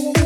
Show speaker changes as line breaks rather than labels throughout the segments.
move.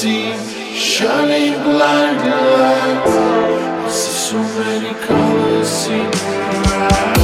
see shining blind lights. I see so many colors in your eyes.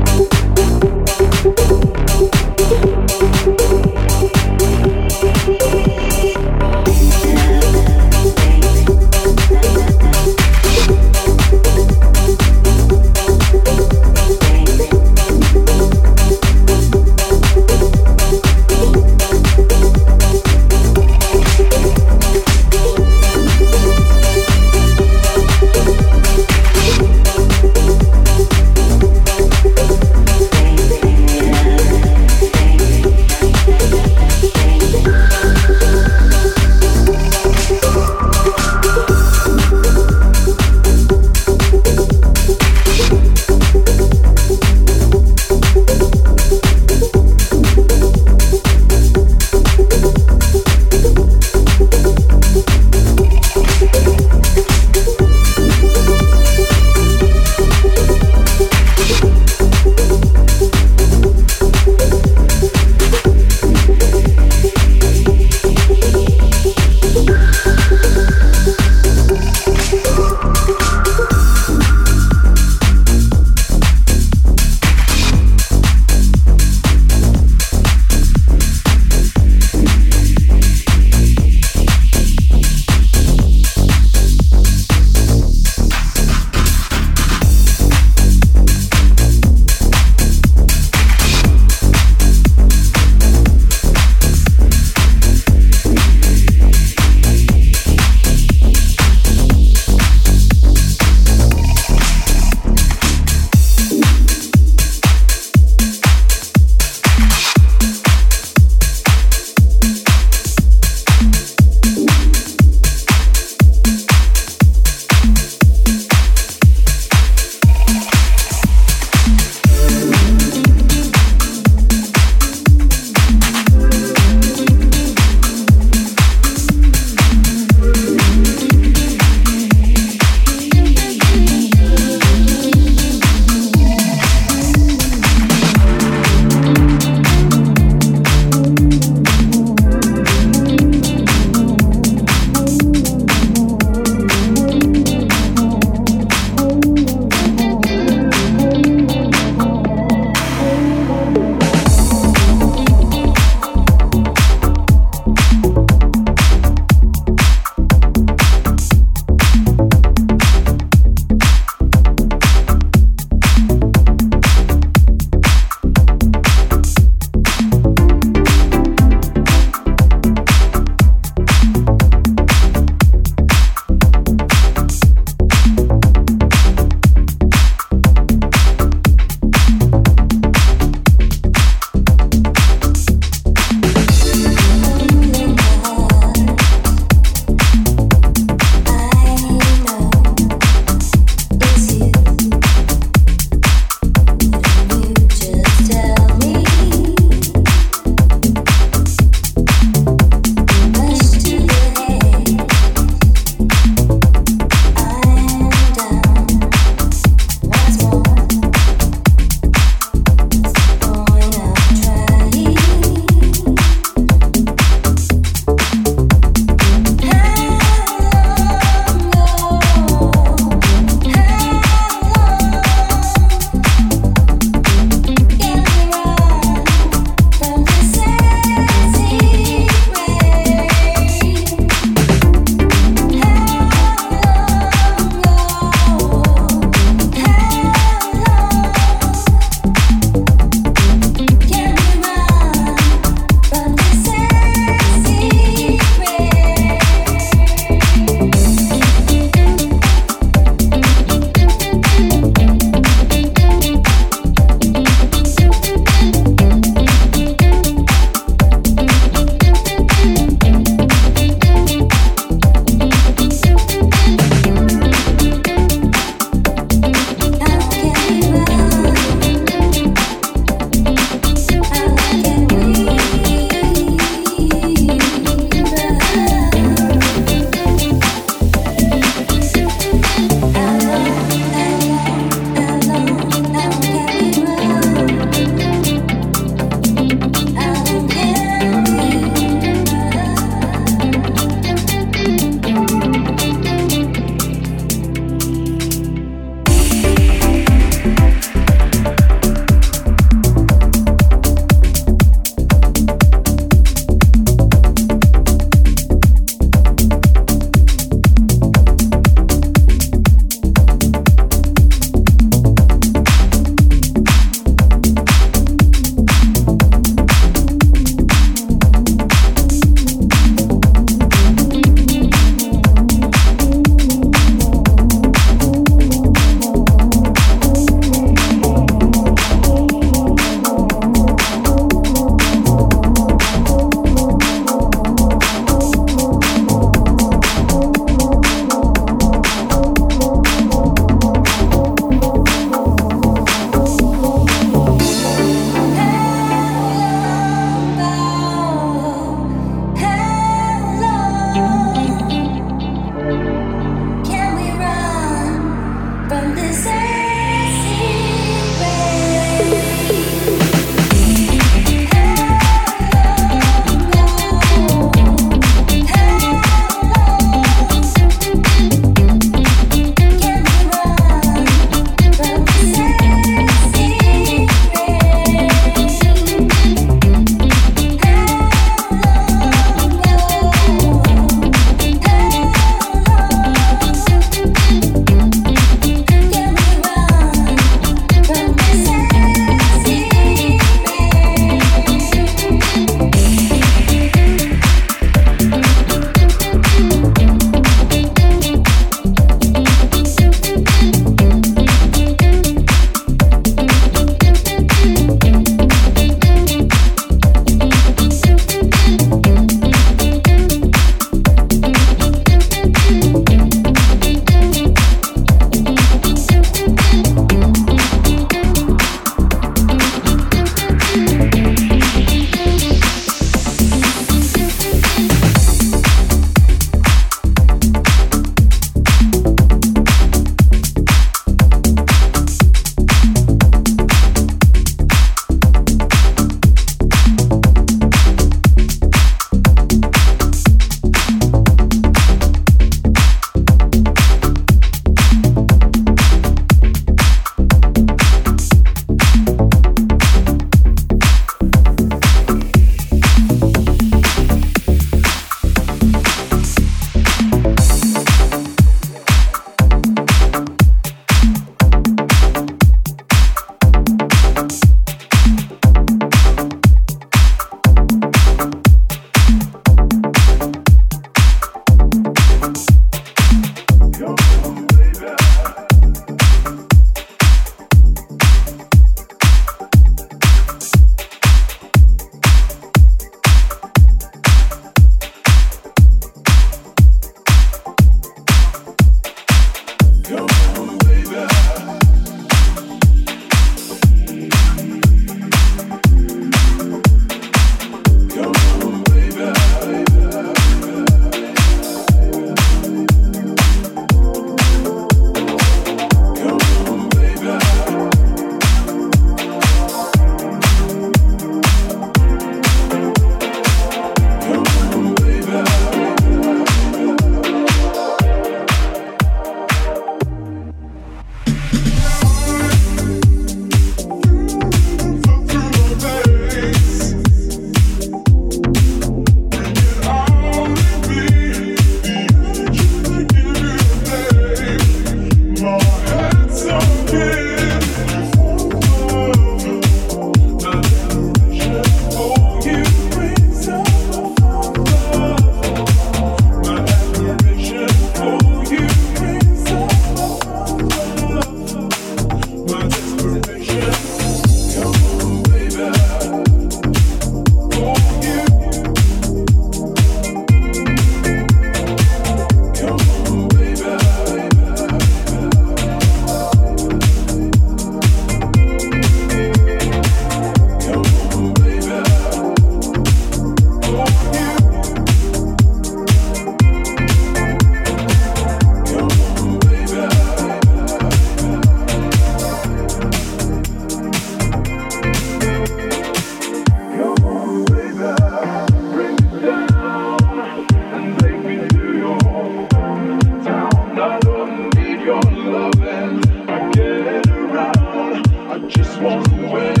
can I
get
around? I just want to win.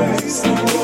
face.